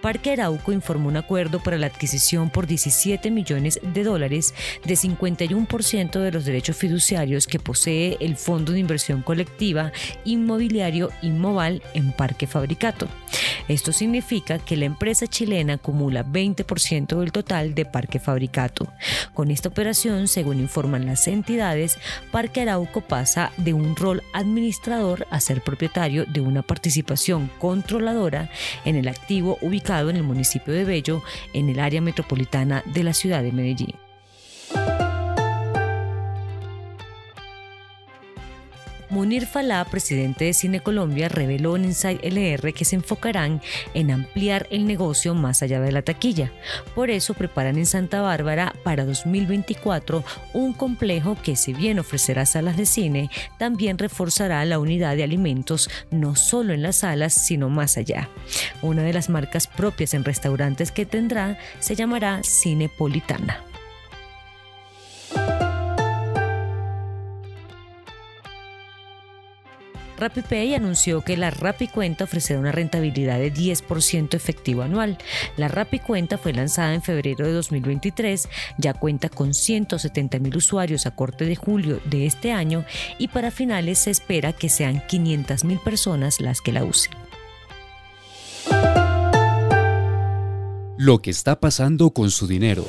Parque Arauco informó un acuerdo para la adquisición por 17 millones de dólares de 51% de los derechos fiduciarios que posee el Fondo de Inversión Colectiva Inmobiliario Inmoval en Parque Fabricato. Esto significa que la empresa chilena acumula 20% del total de Parque Fabricato. Con esta operación, según informan las entidades, Parque Arauco pasa de un rol administrador a ser propietario de una participación controladora en el activo ubicado en el municipio de Bello, en el área metropolitana de la ciudad de Medellín. Munir Falá, presidente de Cine Colombia, reveló en Inside LR que se enfocarán en ampliar el negocio más allá de la taquilla. Por eso preparan en Santa Bárbara para 2024 un complejo que si bien ofrecerá salas de cine, también reforzará la unidad de alimentos no solo en las salas, sino más allá. Una de las marcas propias en restaurantes que tendrá se llamará Cinepolitana. RappiPay anunció que la RappiCuenta ofrecerá una rentabilidad de 10% efectivo anual. La RappiCuenta fue lanzada en febrero de 2023, ya cuenta con 170 mil usuarios a corte de julio de este año y para finales se espera que sean 500 mil personas las que la usen. Lo que está pasando con su dinero.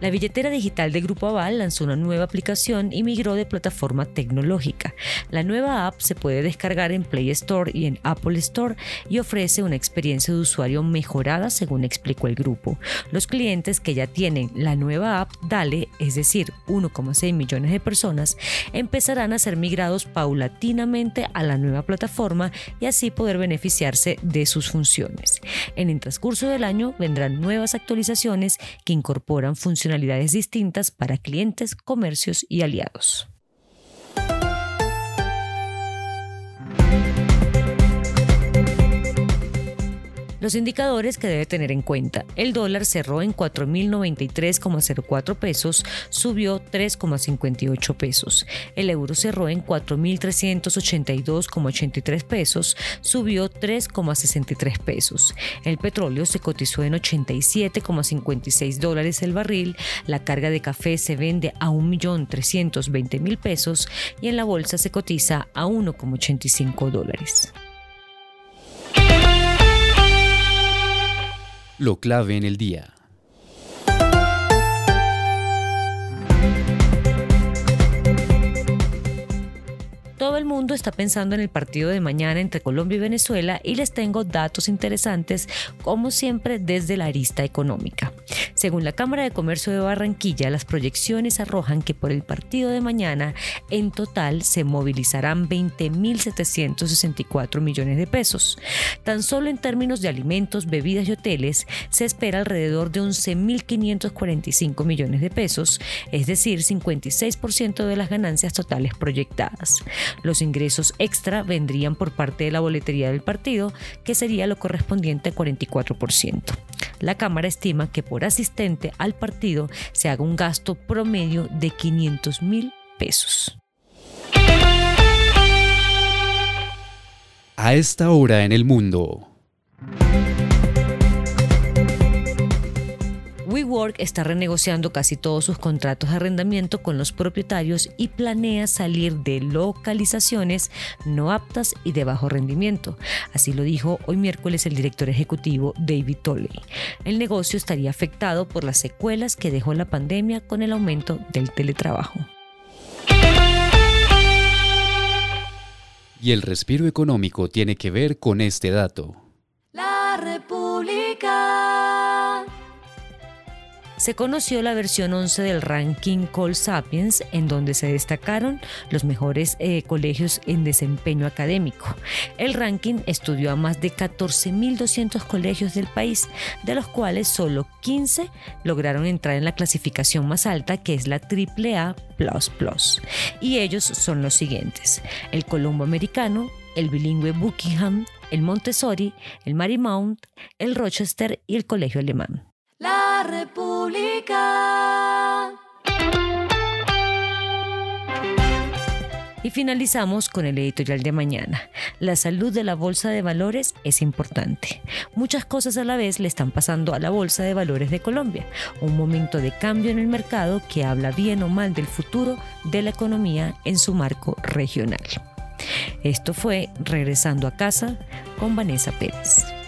La billetera digital de Grupo Aval lanzó una nueva aplicación y migró de plataforma tecnológica. La nueva app se puede descargar en Play Store y en Apple Store y ofrece una experiencia de usuario mejorada según explicó el grupo. Los clientes que ya tienen la nueva app Dale, es decir, 1,6 millones de personas, empezarán a ser migrados paulatinamente a la nueva plataforma y así poder beneficiarse de sus funciones. En el transcurso del año vendrán nuevas actualizaciones que incorporan funcionalidades distintas para clientes, comercios y aliados. Los indicadores que debe tener en cuenta. El dólar cerró en 4.093,04 pesos, subió 3,58 pesos. El euro cerró en 4.382,83 pesos, subió 3,63 pesos. El petróleo se cotizó en 87,56 dólares el barril. La carga de café se vende a 1.320.000 pesos y en la bolsa se cotiza a 1,85 dólares. Lo clave en el día. Mundo está pensando en el partido de mañana entre Colombia y Venezuela y les tengo datos interesantes, como siempre, desde la arista económica. Según la Cámara de Comercio de Barranquilla, las proyecciones arrojan que por el partido de mañana, en total se movilizarán 20.764 millones de pesos. Tan solo en términos de alimentos, bebidas y hoteles, se espera alrededor de 11.545 millones de pesos, es decir, 56% de las ganancias totales proyectadas. Los ingresos extra vendrían por parte de la boletería del partido, que sería lo correspondiente al 44%. La Cámara estima que por asistente al partido se haga un gasto promedio de 500 mil pesos. A esta hora en el mundo. WeWork está renegociando casi todos sus contratos de arrendamiento con los propietarios y planea salir de localizaciones no aptas y de bajo rendimiento. Así lo dijo hoy miércoles el director ejecutivo David Tolley. El negocio estaría afectado por las secuelas que dejó la pandemia con el aumento del teletrabajo. Y el respiro económico tiene que ver con este dato. Se conoció la versión 11 del ranking Call Sapiens, en donde se destacaron los mejores eh, colegios en desempeño académico. El ranking estudió a más de 14.200 colegios del país, de los cuales solo 15 lograron entrar en la clasificación más alta, que es la AAA. Y ellos son los siguientes: el Colombo Americano, el bilingüe Buckingham, el Montessori, el Marymount, el Rochester y el Colegio Alemán. República. Y finalizamos con el editorial de mañana. La salud de la bolsa de valores es importante. Muchas cosas a la vez le están pasando a la bolsa de valores de Colombia. Un momento de cambio en el mercado que habla bien o mal del futuro de la economía en su marco regional. Esto fue Regresando a casa con Vanessa Pérez.